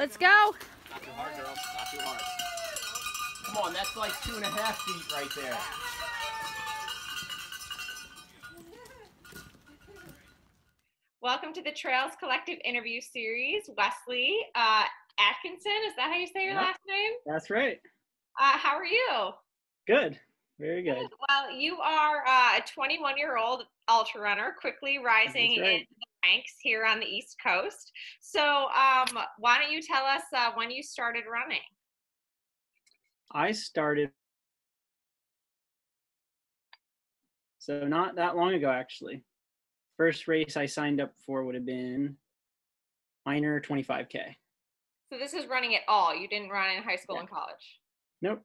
Let's go. Not too hard, girl. Not too hard. Come on, that's like two and a half feet right there. Welcome to the Trails Collective interview series. Wesley uh, Atkinson, is that how you say your Yep. last name? That's right. Uh, how are you? Good. Very good. Well, you are uh, a 21 year old ultra runner, quickly rising right. in the ranks here on the East Coast. So, um, why don't you tell us uh, when you started running? I started so not that long ago actually. First race I signed up for would have been Hyner 25k. So, this is running at all. You didn't run in high school Yeah. and college. Nope.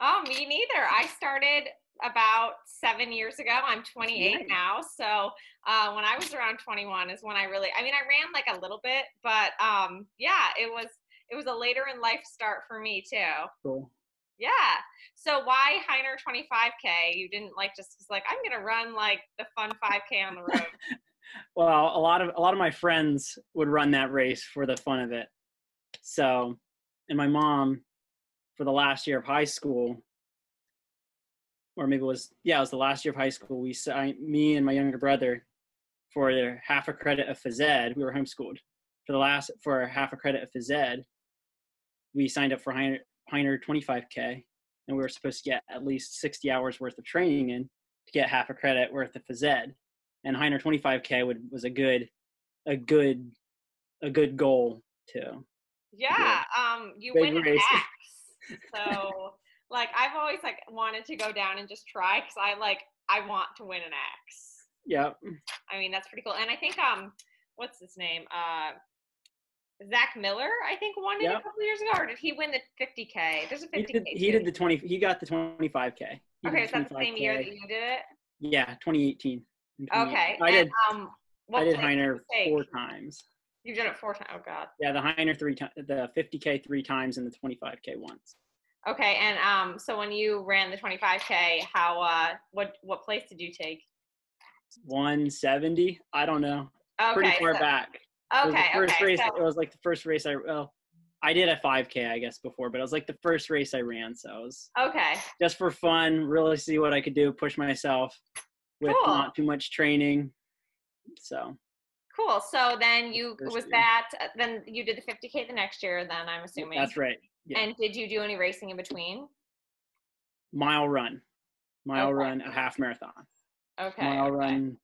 Oh, me neither. I started about seven years ago. I'm 28 Nice. now. So uh, when I was around 21 is when I really, I mean, I ran like a little bit, but um, yeah, it was it was a later in life start for me too. Cool. Yeah. So why Hyner 25k? You didn't like just was like I'm gonna run like the fun 5k on the road. Well, a lot of a lot of my friends would run that race for the fun of it. So, and my mom for the last year of high school or maybe it was yeah, it was the last year of high school, we signed me and my younger brother for their half a credit of phys ed. We were homeschooled. For the last for half a credit of phys ed, we signed up for Hyner, Hyner 25k and we were supposed to get at least 60 hours worth of training in to get half a credit worth of phys ed and Hyner 25k would was a good a good a good goal too. yeah. Um, you Big win an race. So like I've always like wanted to go down and just try because I like I want to win an X. Yeah. I mean, that's pretty cool. And I think um, what's his name? Uh, Zach Miller, I think won it a couple years ago, or did he win the 50k? There's a 50k. He did, he did the 20 he got the 25k. He Okay, is that the same year that you did it? Yeah, 2018. 2018. Okay. I and, did Um, what I did Hyner did you take? four times. You've done it four times. Oh God. Yeah, the Hyner three times, the 50k three times, and the 25k once. Okay, and um, so when you ran the 25k, how uh, what what place did you take? 170. I don't know. Okay. Pretty far so- back. It was Okay. the first okay. race. so- It was like the first race I well, I did a 5k I guess before, but it was like the first race I ran, so it was okay. just for fun, really see what I could do, push myself with Cool. not too much training. So Cool. So then you was that then you did the 50k the next year. Then I'm assuming. that's right. Yeah. And did you do any racing in between? mile run, mile Okay. run, a half marathon, Okay. mile okay. run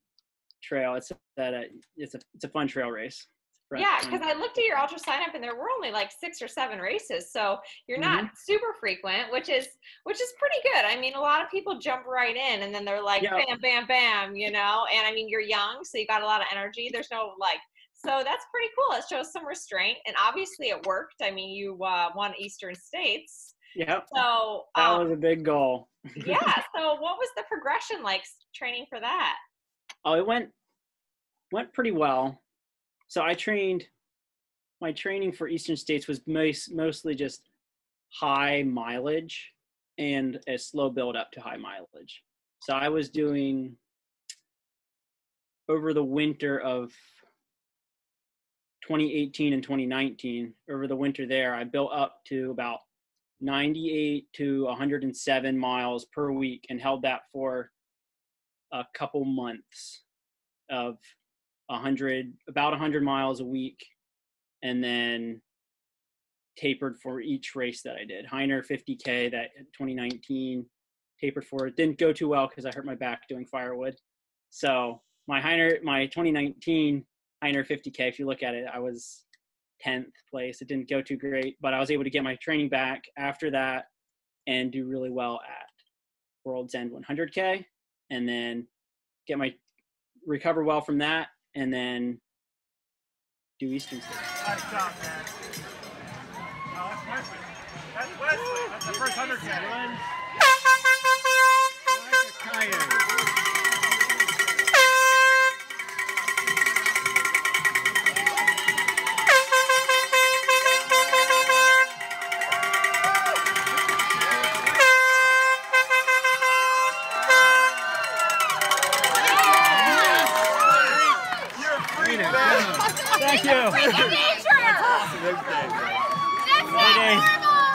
trail. It's that uh, it's a it's a fun trail race. Fun- Yeah, because I looked at your ultra sign up and there were only like six or seven races, so you're not Mm-hmm. super frequent, which is which is pretty good. I mean, a lot of people jump right in and then they're like Yeah. bam, bam, bam, you know. And I mean, you're young, so you got a lot of energy. There's no like, so that's pretty cool. It shows some restraint, and obviously it worked. I mean, you uh, won Eastern States, Yep. so That um, was a big goal. yeah. So what was the progression like training for that? Oh, it went went pretty well. So I trained. My training for Eastern States was most, mostly just high mileage and a slow build up to high mileage. So I was doing over the winter of 2018 and 2019. Over the winter there, I built up to about 98 to 107 miles per week and held that for a couple months of 100 about 100 miles a week and then tapered for each race that i did hyner 50k that 2019 tapered for it didn't go too well because i hurt my back doing firewood so my hyner my 2019 hyner 50k if you look at it i was 10th place it didn't go too great but i was able to get my training back after that and do really well at world's end 100k and then get my recover well from that and then do Eastern State. Nice job, man. Oh, that's Wesley. That's Wesley. That's the first 100K. You're a freak, Friday.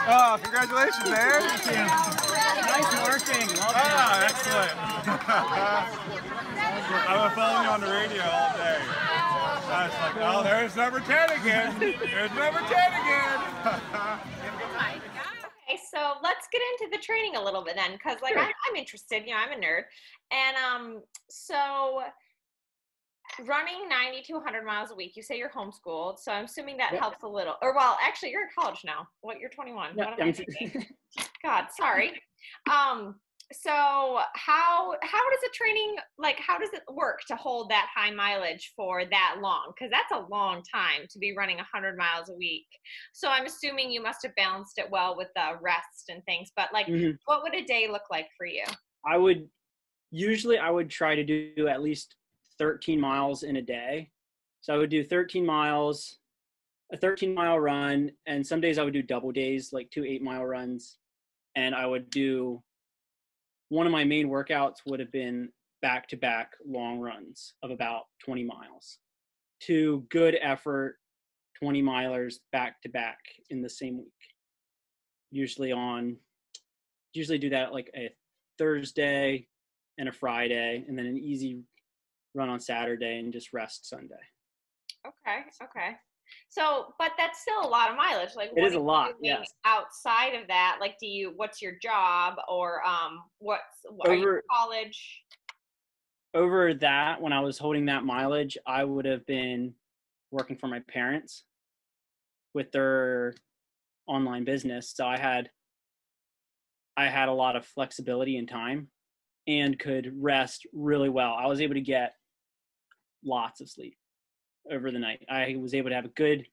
Oh, congratulations, man. Thank you. Nice working. Love Ah, excellent. I've been following you on the radio all day. I was like, oh, there's number 10 again. There's number 10 again. Okay, so let's get into the training a little bit then, because like Sure. I'm, I'm interested. You know, I'm a nerd, and um, so running 90 to 100 miles a week. You say you're homeschooled, so I'm assuming that Yep. helps a little. Or well, actually, you're in college now. What? You're 21. Yeah, what am I God, sorry. Um, so how how does the training like? How does it work to hold that high mileage for that long? Because that's a long time to be running 100 miles a week. So I'm assuming you must have balanced it well with the rest and things. But like, Mhm. what would a day look like for you? I would usually I would try to do at least 13 miles in a day. So I would do 13 miles, a 13 mile run, and some days I would do double days, like two eight mile runs. And I would do one of my main workouts would have been back to back long runs of about 20 miles. Two good effort 20 milers back to back in the same week. Usually on usually do that like a Thursday and a Friday, and then an easy run on Saturday and just rest Sunday. Okay, okay. So, but that's still a lot of mileage. Like, It is a lot, yes. Outside of that, like, do you? What's your job, or um, what's what, are you Over- college? Over that, when I was holding that mileage, I would have been working for my parents with their online business. So I had I had a lot of flexibility in time and could rest really well. I was able to get lots of sleep over the night. I was able to have a good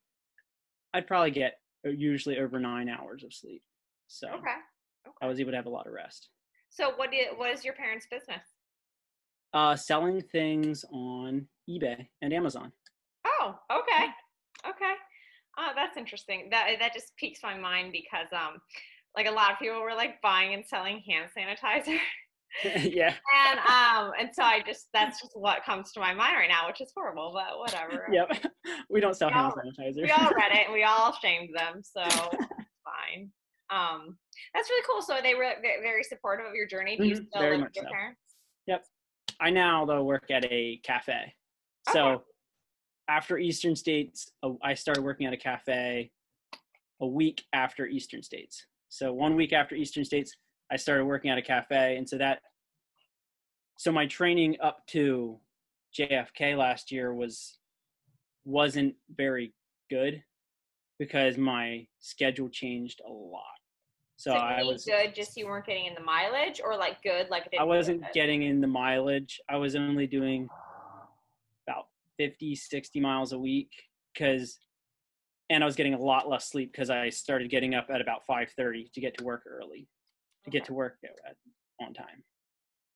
I'd probably get uh, usually over 9 hours of sleep. So Okay. I was able to have a lot of rest. So, what what is your parents' business? Uh, selling things on eBay and Amazon. Oh, okay, okay. Oh, that's interesting. That that just piques my mind because um, like a lot of people were like buying and selling hand sanitizer. yeah, and um and so i just that's just what comes to my mind right now which is horrible but whatever yep. We don't sell We hand all- sanitizer. we all read it and we all shamed them so fine um that's really cool so they were very supportive of your journey do you Mhm, still very live with your so. parents Yep. I now though work at a cafe. So Okay. after Eastern States, uh, I started working at a cafe a week after Eastern States. So one week after Eastern States, I started working at a cafe, and so that so my training up to JFK last year was wasn't very good because my schedule changed a lot. So you I was good just you weren't getting in the mileage or like good like I wasn't good? getting in the mileage. I was only doing about 50, 60 miles a week because and I was getting a lot less sleep because I started getting up at about 5:30 to get to work early, to get to work on time.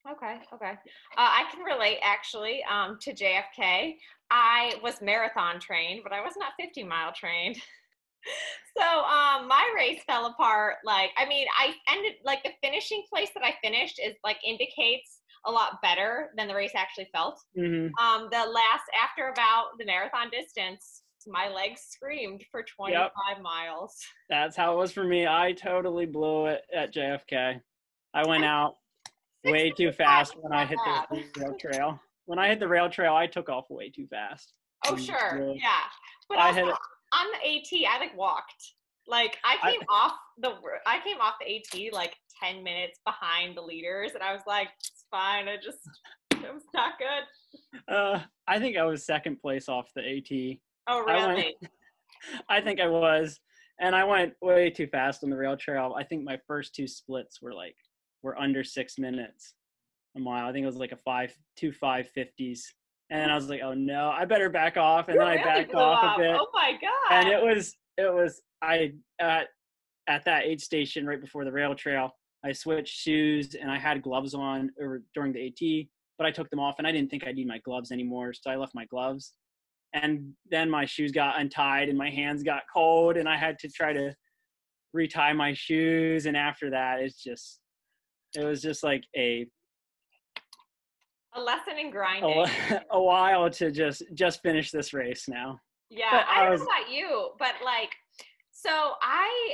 Okay, okay. Uh, I can relate actually um, to JFK. I was marathon trained, but I was not 50 mile trained. so um, my race fell apart. Like, I mean, I ended like the finishing place that I finished is like indicates a lot better than the race actually felt. hmm Um, the last after about the marathon distance, my legs screamed for 25 miles. That's how it was for me. I totally blew it at JFK. I went out way too fast when I hit the rail trail. When I hit the rail trail, I took off way too fast. Oh, sure. really. Yeah. But I also, had- on the AT, I like walked. Like I I- came off the I came off the AT like 10 minutes behind the leaders and I was like, it's fine. I just it was not good. Uh, I think I was second place off the AT. Oh I went- really? I think I was, and I went way too fast on the rail trail. I think my first two splits were like were under six minutes a mile. I think it was like a five two five fifties, and I was like, oh no, I better back off, and You then I really backed off up. a bit, Oh my god. and it was it was I at at that aid station right before the rail trail. I switched shoes and I had gloves on over during the AT, but I took them off and I didn't think I need my gloves anymore, so I left my gloves. And then my shoes got untied and my hands got cold and I had to try to retie my shoes and after that it's just it was just like a a lesson in a, grinding. wh- a while to just just finish this race now. Yeah, But I I don't was- know about you, but like, So I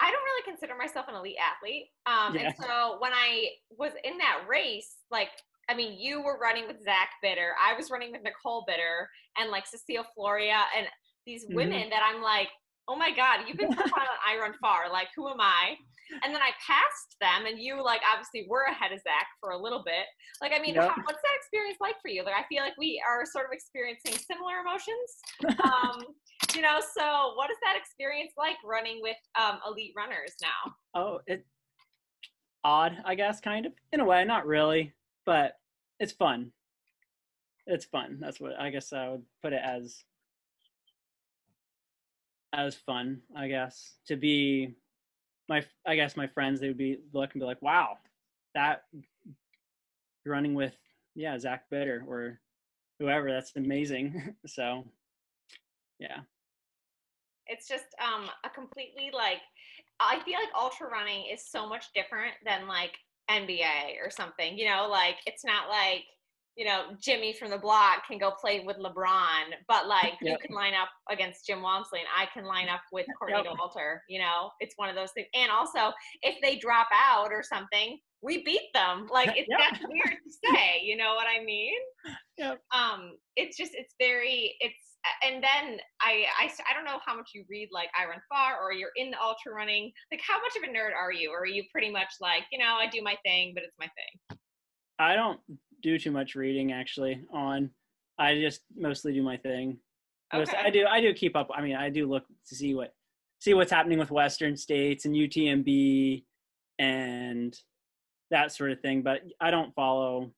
I don't really consider myself an elite athlete. Um, Yeah. And so when I was in that race, like, I mean, you were running with Zach Bitter, I was running with Nicole Bitter, and like Cecile Floria, and these Mhm. women that I'm like, oh my God, you've been profiling on I Run Far. Like, who am I? And then I passed them, and you, like, obviously were ahead of Zach for a little bit. Like, I mean, Yep. how, what's that experience like for you? Like, I feel like we are sort of experiencing similar emotions. Um, you know, so what is that experience like running with um, elite runners now? Oh, it odd, I guess, kind of in a way. Not really, but it's fun. It's fun. That's what I guess I would put it as. As fun, I guess, to be my. I guess my friends they would be look and be like, "Wow, that running with yeah Zach Bitter or whoever. That's amazing." so, yeah. It's just um, a completely like, I feel like ultra running is so much different than like NBA or something. You know, like it's not like you know Jimmy from the block can go play with LeBron, but like you can line up against Jim Walmsley and I can line up with Courtney Yep. Dauwalter. You know, it's one of those things. And also, if they drop out or something, we beat them. Like it's Yep. that's weird to say. You know what I mean? Yep. Um, it's just it's very it's and then I, I I don't know how much you read like I run far or you're in the ultra running. Like how much of a nerd are you? Or are you pretty much like you know I do my thing, but it's my thing. I don't do too much reading actually on I just mostly do my thing. Most- Okay. I do I do keep up I mean I do look to see what see what's happening with Western states and UTMB and that sort of thing, but I don't follow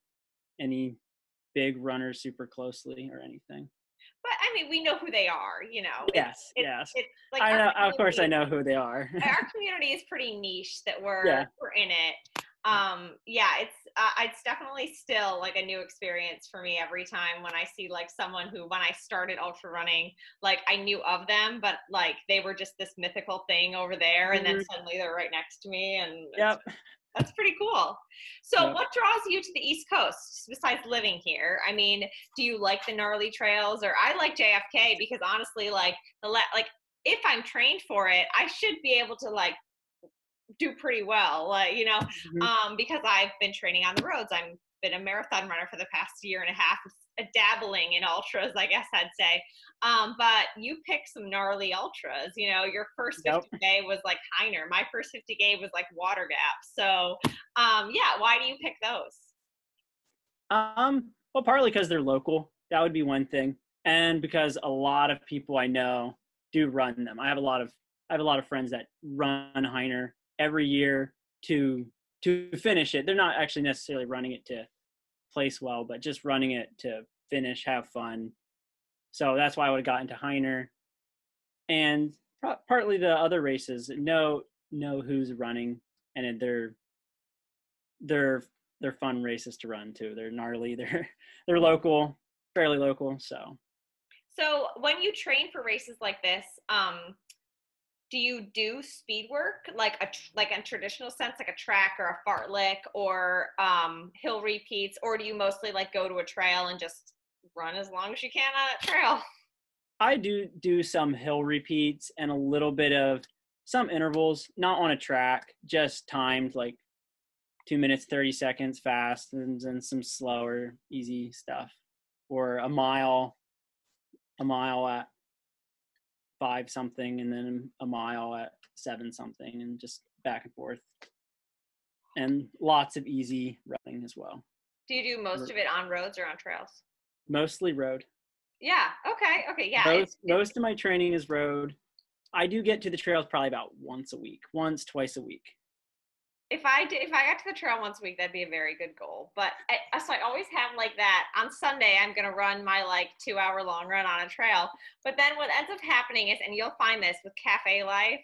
any big runners super closely or anything. But I mean we know who they are. You know. It's- Yes, it's- yes. It's like I know of course I know who they are. our community is pretty niche that we're Yeah. we're in it um yeah it's uh, it's definitely still like a new experience for me every time when i see like someone who when i started ultra running like i knew of them but like they were just this mythical thing over there and then Mhm. suddenly they're right next to me and yep. that's pretty cool so Yep. what draws you to the east coast besides living here i mean do you like the gnarly trails or i like jfk because honestly like the la- like if i'm trained for it i should be able to like do pretty well like you know Mhm. um because i've been training on the roads i'm been a marathon runner for the past year and a half a dabbling in ultras i guess i'd say um but you picked some gnarly ultras you know your first Yep. 50k was like hyner my first 50k was like water gap so um yeah why do you pick those Um, well, partly because they're local. That would be one thing, and because a lot of people I know do run them. I have a lot of I have a lot of friends that run Hyner every year to to finish it. They're not actually necessarily running it to place well, but just running it to finish, have fun. So that's why I would have gotten to Hyner, and partly the other races know know who's running, and they're they're they're fun races to run too. They're gnarly. They're they're local, fairly local. So so when you train for races like this um do you do speed work? Like a like in traditional sense like a track or a fartlek or um hill repeats or do you mostly like go to a trail and just run as long as you can on a trail? I do do some hill repeats and a little bit of some intervals, not on a track, just timed like two minutes thirty seconds fast, and then some slower, easy stuff, or a mile, a mile at five something, and then a mile at seven something, and just back and forth, and lots of easy running as well. do you do most of it on roads or on trails Mostly road. yeah okay okay yeah most, most of my training is road. I do get to the trails probably about once a week, once, twice a week. If I did, if I got to the trail once a week, that'd be a very good goal. But I, so I always have like that. On Sunday, I'm gonna run my like two hour long run on a trail. But then what ends up happening is, and you'll find this with cafe life,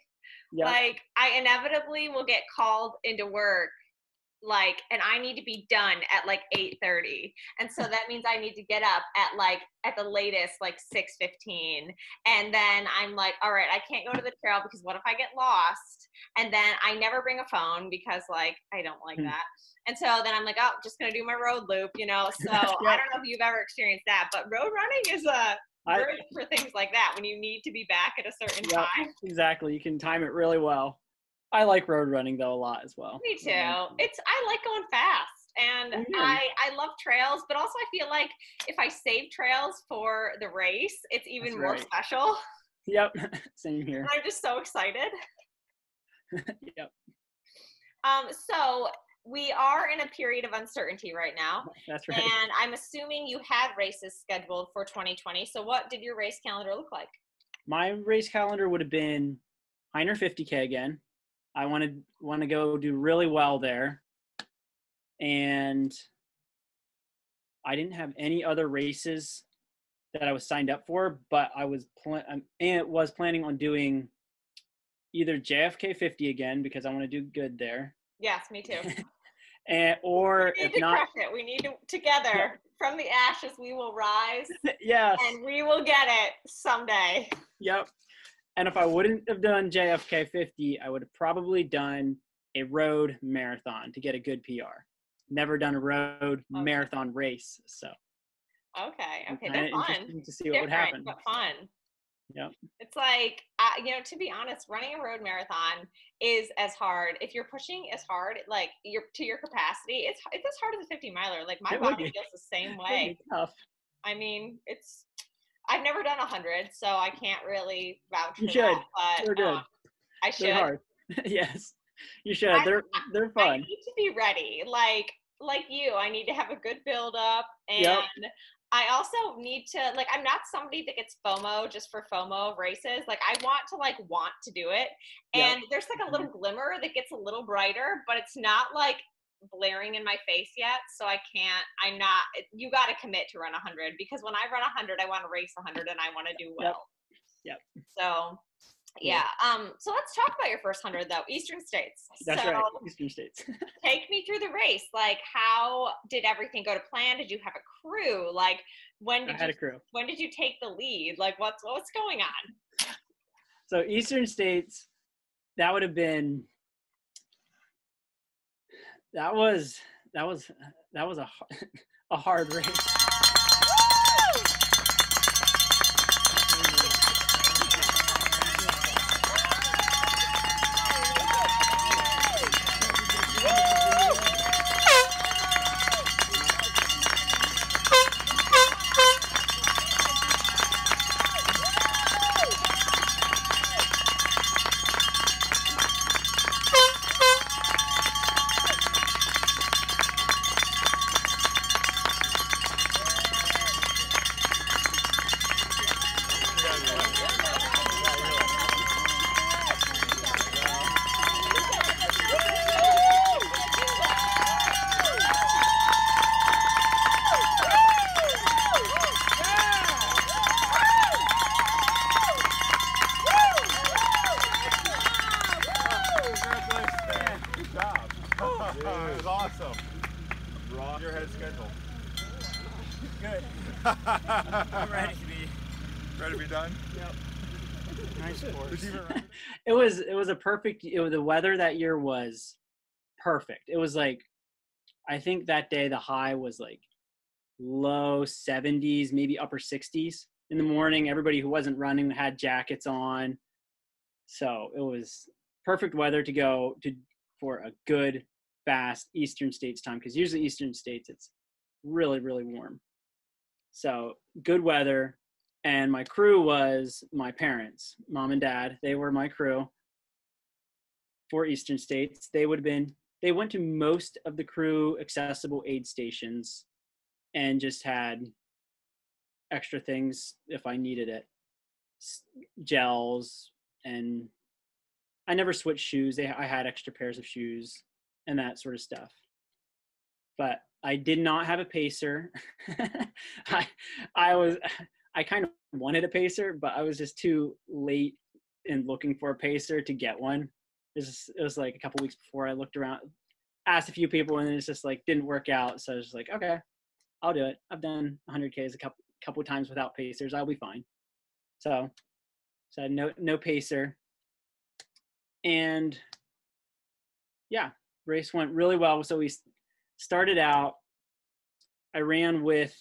Yeah. like I inevitably will get called into work like and I need to be done at like 8:30. And so that means I need to get up at like at the latest like 6:15. And then I'm like, all right, I can't go to the trail because what if I get lost? And then I never bring a phone because like I don't like Hmm. that. And so then I'm like, oh, just gonna do my road loop, you know. So I don't know if you've ever experienced that, but road running is a I- great for things like that when you need to be back at a certain Yep. time. exactly. You can time it really well. I like road running though a lot as well. Me too. It's I like going fast, and yeah. I I love trails, but also I feel like if I save trails for the race, it's even That's more right. special. Yep, same here. And I'm just so excited. yep, Um, so we are in a period of uncertainty right now, that's right. and I'm assuming you had races scheduled for 2020. So what did your race calendar look like? My race calendar would have been Hyner 50k again. I wanted want to go do really well there, and I didn't have any other races that I was signed up for, but I was pl- um, and was planning on doing either JFK 50 again because I want to do good there, Yes, me too. and or We need if to not, crush it. We need to together from the ashes we will rise, yes, and we will get it someday. Yep. And if I wouldn't have done JFK 50, I would have probably done a road marathon to get a good PR. Never done a road Okay. marathon race, so Okay, okay, they're fun. to see what would Different, happen. but fun. Yep. It's like, uh, you know, to be honest, running a road marathon is as hard. If you're pushing as hard, like you're to your capacity, it's it's as hard as a 50 miler. Like my body feels the same way. tough. I mean, it's. I've never done a hundred, so I can't really vouch for it. You should. that. But They're good. um, I should. They're hard. yes, you should. I- they're they're fun. I need to be ready. Like like you, I need to have a good build up and Yep. I also need to like I'm not somebody that gets FOMO just for FOMO of races. Like I want to like want to do it. Yep. And there's like a little glimmer that gets a little brighter, but it's not like blaring in my face yet. So I can't I'm not you got to commit to run 100 because when I run 100 I want to race 100 and I want to do well. Yep. So Yeah. yeah. Um so let's talk about your first 100 though. Eastern states. That's so right. Eastern states. take me through the race. Like, how did everything go to plan? Did you have a crew? Like, when did I had you a crew. when did you take the lead? Like, what's what's going on? So Eastern states, that would have been. That was that was that was a a hard race. Congratulations, man. Good job. that was awesome. Rock. Your head schedule. Good. I'm ready to be. Ready to be done? Run? it was it was a perfect it was, the weather that year was perfect. It was like i think that day the high was like low 70s maybe upper 60s in the morning. Everybody who wasn't running had jackets on. So it was perfect weather to go to for a good fast eastern states time because usually eastern states it's really really warm. So good weather and my crew was my parents mom and dad. They were my crew for eastern states. They would have been they went to most of the crew accessible aid stations and just had extra things if i needed it. Gels and i never switched shoes. They, i had extra pairs of shoes and that sort of stuff. But i did not have a pacer. I i was I kind of wanted a pacer, but I was just too late in looking for a pacer to get one. It was, it was like a couple weeks before I looked around, asked a few people, and it's just like didn't work out. So I was like, okay, I'll do it. I've done 100ks a couple couple times without pacers. I'll be fine. So, so no no pacer, and yeah, race went really well. So we started out. I ran with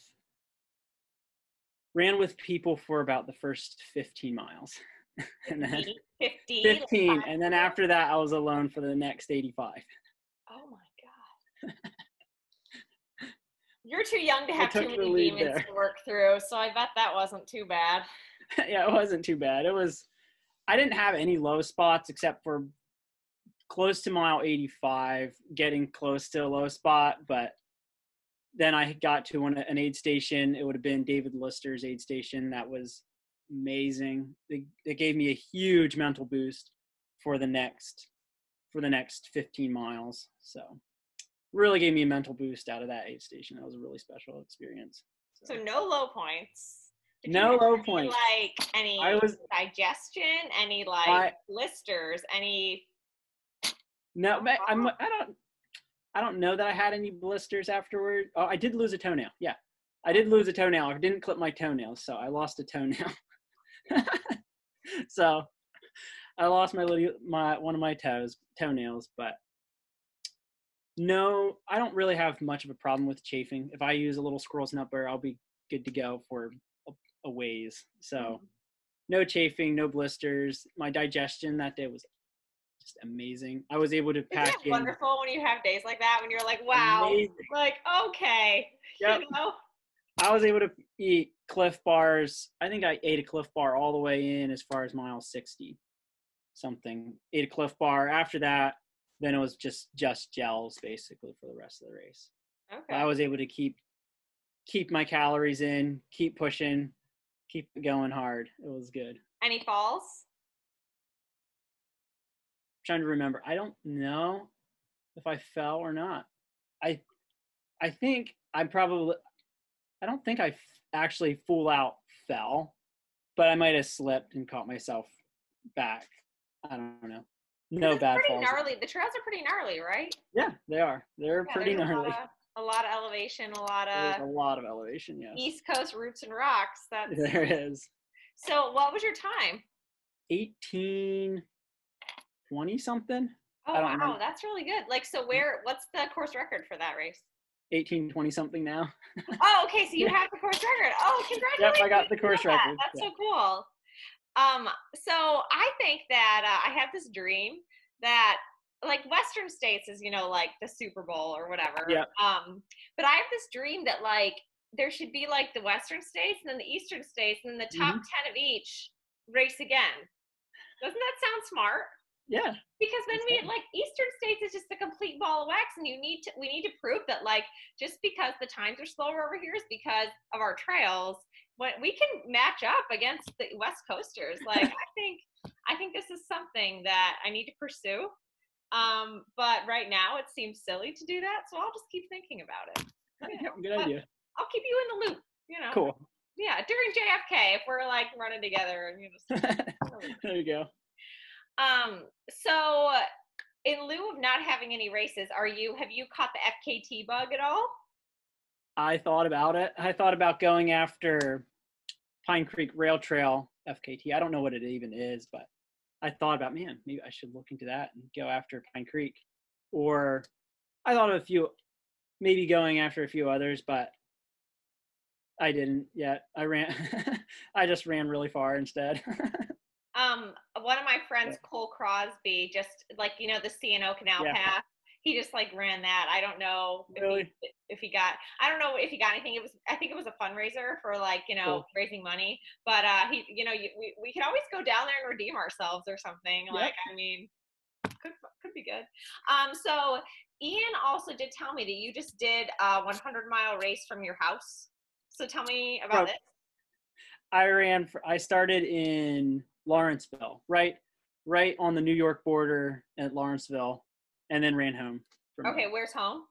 ran with people for about the first 15 miles. and then 50. 15 and then after that I was alone for the next 85. Oh my god. You're too young to have too many demons there. to work through, so I bet that wasn't too bad. yeah, it wasn't too bad. It was I didn't have any low spots except for close to mile 85, getting close to a low spot, but then I got to one, an aid station. It would have been David Lister's aid station. That was amazing. It, it gave me a huge mental boost for the next for the next 15 miles. So really gave me a mental boost out of that aid station. That was a really special experience. So no low points. Did No low any, points. Like any I was digestion, any like I- blisters, any No, I'm. I don't. I don't know that I had any blisters afterward. Oh, I did lose a toenail. Yeah, I did lose a toenail. I didn't clip my toenails, so I lost a toenail. so I lost my little my one of my toes toenails, but no, I don't really have much of a problem with chafing. If I use a little squirrel's nut butter, I'll be good to go for a, a ways. So mm-hmm. no chafing, no blisters. My digestion that day was just amazing. I was able to Isn't pack it in. wonderful when you have days like that when you're like, wow, Amazing. like okay, Yep. you know? I was able to eat Clif Bars. I think I ate a Clif Bar all the way in as far as mile 60 something. Ate a Clif Bar. After that, then it was just just gels basically for the rest of the race. Okay. I was able to keep keep my calories in, keep pushing, keep going hard. It was good. Any falls? Trying to remember. I don't know if I fell or not. I I think I probably I don't think I f- actually full out fell, but I might have slipped and caught myself back. I don't know. No bad pretty falls. gnarly. The trails are pretty gnarly, right? Yeah, they are. They're Yeah, pretty a gnarly. lot of- A lot of elevation, a lot There's of a lot of elevation. Yes, East Coast roots and rocks. That's there is. so. What was your time? 18, 20 something. Oh wow, remember. that's really good. Like, so where? What's the course record for that race? 18, 20 something now. Oh, okay. So you Yeah. have the course record. Oh, congratulations. Yep! I got the course that. record. That's Yeah. so cool. Um, so I think that uh, I have this dream that like Western states is you know like the Super Bowl or whatever. Yep. Um, but I have this dream that like there should be like the Western states and then the Eastern states and then the top Mm-hmm. ten of each race again. Doesn't that sound smart? Yeah. because then we like eastern states is just a complete ball of wax and you need to we need to prove that like just because the times are slower over here is because of our trails when we can match up against the west coasters like i think i think this is something that i need to pursue um but right now it seems silly to do that so i'll just keep thinking about it Good idea. i'll keep you in the loop you know Cool. yeah during jfk if we're like running together and you know there you go. Um, so in lieu of not having any races, are you have you caught the FKT bug at all? I thought about it. I thought about going after Pine Creek Rail Trail FKT. I don't know what it even is, but I thought about, man, maybe I should look into that and go after Pine Creek. Or I thought of a few, maybe going after a few others, but I didn't yet. I ran, I just ran really far instead. Um, one of my friends, Cole Crosby, just like you know the C&O Canal Yeah. Path, he just like ran that. I don't know if, he, if he got. I don't know if he got anything. It was I think it was a fundraiser for like you know Cool. raising money. But uh, he you know you, we we can always go down there and redeem ourselves or something. Yep. Like I mean, could could be good. Um, so Ian also did tell me that you just did a 100 mile race from your house. So tell me about From- it. I ran. For, I started in Lawrenceville, right, right on the New York border at Lawrenceville, and then ran home. There. Okay, where's home?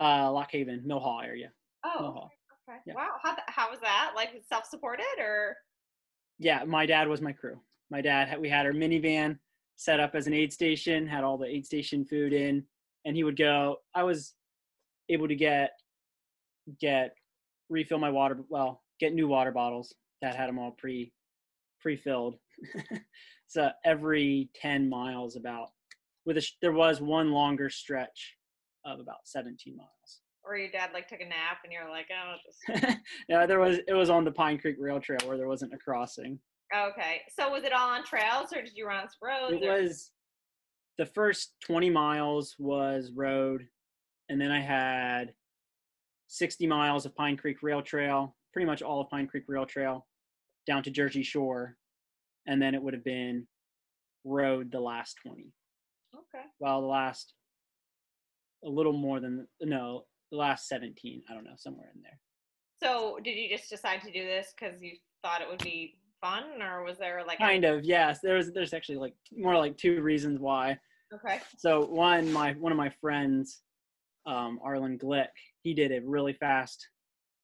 uh, Lock Haven, Mill Hall area. Mill Oh, Hall. okay. Yeah. Wow, how how was that? Like self-supported or? Yeah, my dad was my crew. My dad, we had our minivan set up as an aid station, had all the aid station food in, and he would go. I was able to get get refill my water. Well, get new water bottles that had them all pre pre filled. so every ten miles, about with a sh- there was one longer stretch of about 17 miles. or your dad like took a nap and you're like, oh, just yeah, there was it was on the Pine Creek Rail Trail where there wasn't a crossing. okay. So was it all on trails or did you run on some roads? It or- was the first 20 miles was road, and then I had 60 miles of Pine Creek Rail Trail, pretty much all of Pine Creek Rail Trail, down to Jersey Shore, and then it would have been road the last 20. okay. Well, the last a little more than no, the last 17. I don't know, somewhere in there. So did you just decide to do this because you thought it would be fun, or was there like a- Kind of, yes. There's there's actually like more like two reasons why. okay? So one, my one of my friends, um, Arlen Glick, he did a really fast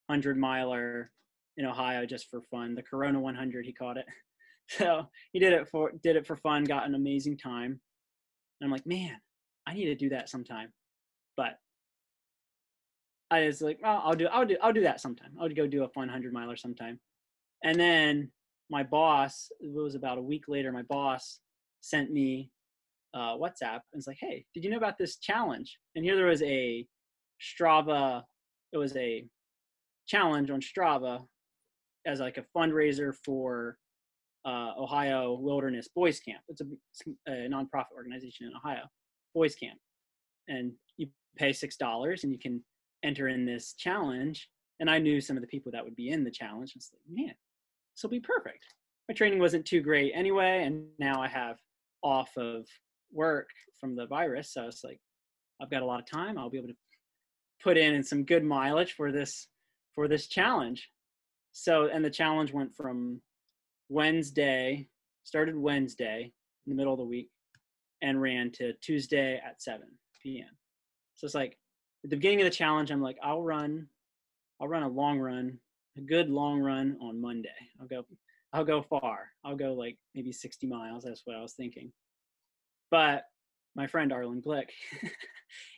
hundred miler in Ohio just for fun. The Corona 100, he caught it. So he did it for did it for fun, got an amazing time. And I'm like, man, I need to do that sometime. But I was like, well, I'll do I'll do I'll do that sometime. I'll go do a fun hundred miler sometime. And then my boss, it was about a week later, my boss sent me uh, WhatsApp and was like, "Hey, did you know about this challenge?" And here there was a Strava. It was a challenge on Strava as like a fundraiser for uh, Ohio Wilderness Boys Camp. It's a, a nonprofit organization in Ohio, Boys Camp, and you pay six dollars and you can enter in this challenge. And I knew some of the people that would be in the challenge. I was like, man, this will be perfect. My training wasn't too great anyway, and now I have off of work from the virus. So it's like I've got a lot of time. I'll be able to put in some good mileage for this for this challenge. So and the challenge went from Wednesday, started Wednesday in the middle of the week, and ran to Tuesday at 7 p.m. So it's like at the beginning of the challenge, I'm like, I'll run, I'll run a long run, a good long run on Monday. I'll go, I'll go far. I'll go like maybe 60 miles. That's what I was thinking. But my friend Arlen Glick,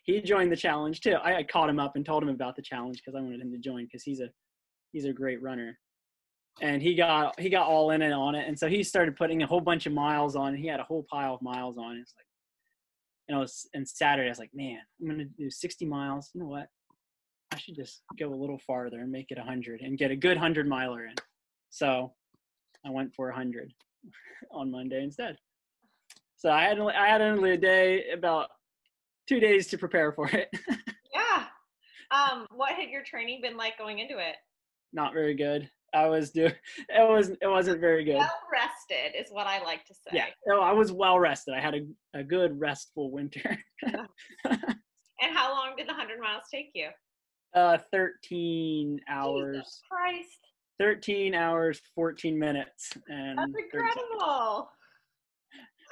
he joined the challenge too. I, I caught him up and told him about the challenge because I wanted him to join because he's a he's a great runner. And he got he got all in and on it, and so he started putting a whole bunch of miles on. He had a whole pile of miles on. It's like, and I was and Saturday I was like, man, I'm gonna do 60 miles. You know what? I should just go a little farther and make it 100 and get a good 100 miler in. So I went for 100 on Monday instead. So I had I had only a day, about two days to prepare for it. Yeah. Um, what had your training been like going into it? Not very good. I was doing it was it wasn't very good. Well rested is what I like to say. Yeah, no, I was well rested. I had a, a good restful winter. And how long did the 100 miles take you? uh, 13 hours, Jesus Christ. 13 hours, 14 minutes, and That's 30 seconds. incredible.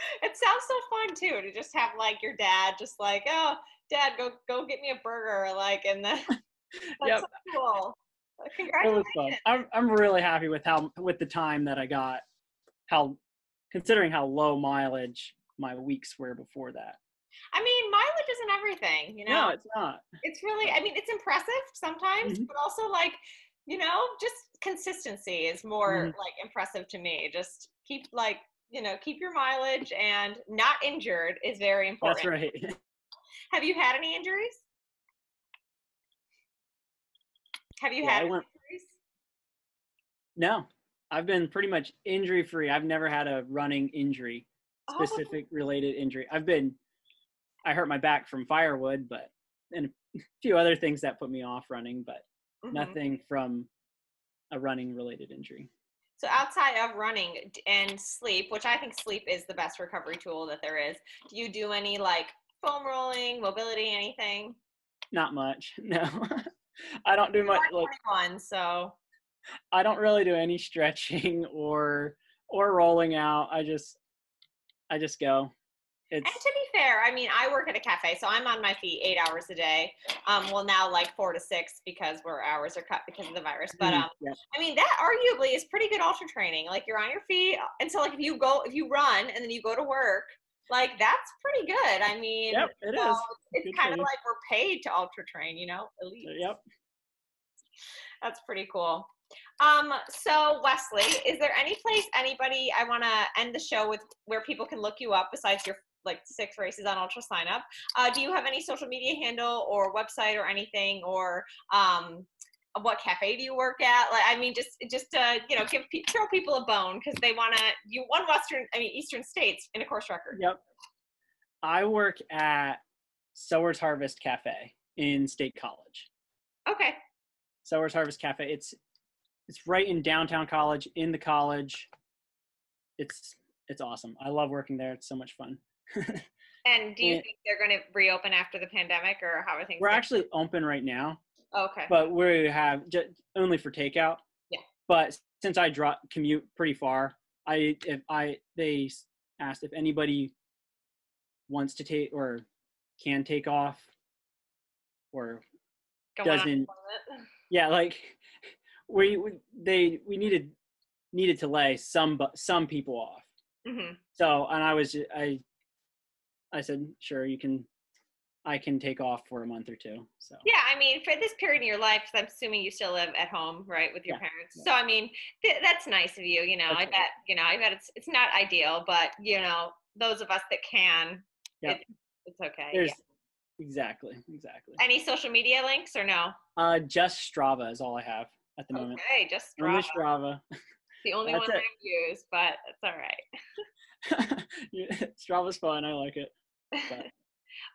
It sounds so fun too to just have like your dad just like, oh, dad, go go get me a burger, like, and then that's Yep. so cool. It was fun. I'm I'm really happy with how with the time that I got. How considering how low mileage my weeks were before that. I mean, mileage isn't everything, you know. No, it's not. it's really i mean it's impressive sometimes Mhm. but also like you know just consistency is more Mhm. like impressive to me just keep like you know keep your mileage and not injured is very important That's right. have you had any injuries have you Yeah, had injuries No, I've been pretty much injury free. I've never had a running injury, Oh, specific related injury. I've been, I hurt my back from firewood, but and a few other things that put me off running, but mhm. nothing from a running related injury. So outside of running and sleep which i think sleep is the best recovery tool that there is do you do any like foam rolling mobility anything Not much. No, I don't do much. Like 21, so I don't really do any stretching or or rolling out. I just I just go. It's And to be fair, I mean, I work at a cafe, so I'm on my feet eight hours a day. Um, well, now like four to six because where hours are cut because of the virus. But Mhm, um, yeah. I mean, that arguably is pretty good ultra training. Like you're on your feet, and so like if you go, if you run and then you go to work, like that's pretty good. I mean, Yep, it so is. It's Good kind of like we're paid to ultra train, you know, elite. Yep. That's pretty cool. Um, so Wesley, is there any place anybody I want to end the show with where people can look you up besides your like six races on Ultra Sign Up. Uh, do you have any social media handle or website or anything, or um, what cafe do you work at? Like, I mean, just just to you know, give throw people a bone because they want to. You won Western, I mean, Eastern States in a course record. Yep. I work at Sowers Harvest Cafe in State College. Okay. Sowers Harvest Cafe. It's it's right in downtown college, in the college. It's it's awesome. I love working there. It's so much fun. And do you Yeah. think they're going to reopen after the pandemic, or how are things? We're going? actually open right now, okay. but we have just only for takeout. Yeah. But since I drop commute pretty far, I if I they asked if anybody wants to take or can take off or on doesn't- yeah like we, we they we needed needed to lay some some people off Mhm. so and i was i i said sure you can i can take off for a month or two so Yeah, I mean, for this period in your life, I'm assuming you still live at home, right, with your Yeah, parents. yeah. So, I mean, th- that's nice of you. You know, That's I right. bet, you know, I bet it's it's not ideal, but you know, those of us that can, Yep. it, it's okay. there's yeah. exactly exactly Any social media links or no? uh just strava is all i have at the moment Okay, just only Strava. strava The only That's one it. I've used, but it's all right. Strava's fun i like it But-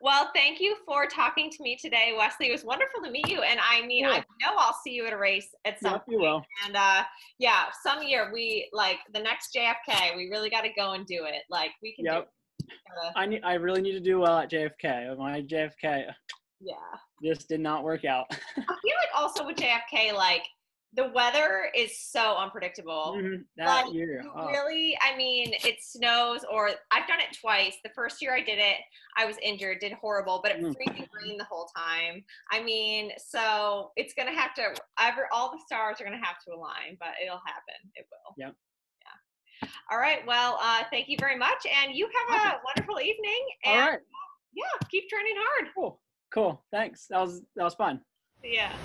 Well, thank you for talking to me today, Wesley. It was wonderful to meet you, and I mean, I know I'll see you at a race at some yep, you will And uh yeah, some year we like the next JFK, we really got to go and do it. Like we can Yep. do it. Gotta- i need i really need to do well at jfk my jfk yeah. This did not work out I feel like also with JFK like the weather is so unpredictable. Mhm, that Like, year oh, really, I mean, it snows, or I've done it twice. The first year I did it, I was injured, did horrible, but it Mm. freezing rain the whole time. I mean, so it's gonna have to. Ever, all the stars are gonna have to align, but it'll happen. It will. Yep. Yeah. All right. Well, uh, thank you very much, and you have a wonderful evening. all And right yeah, keep training hard. cool cool thanks that was that was fun Yeah.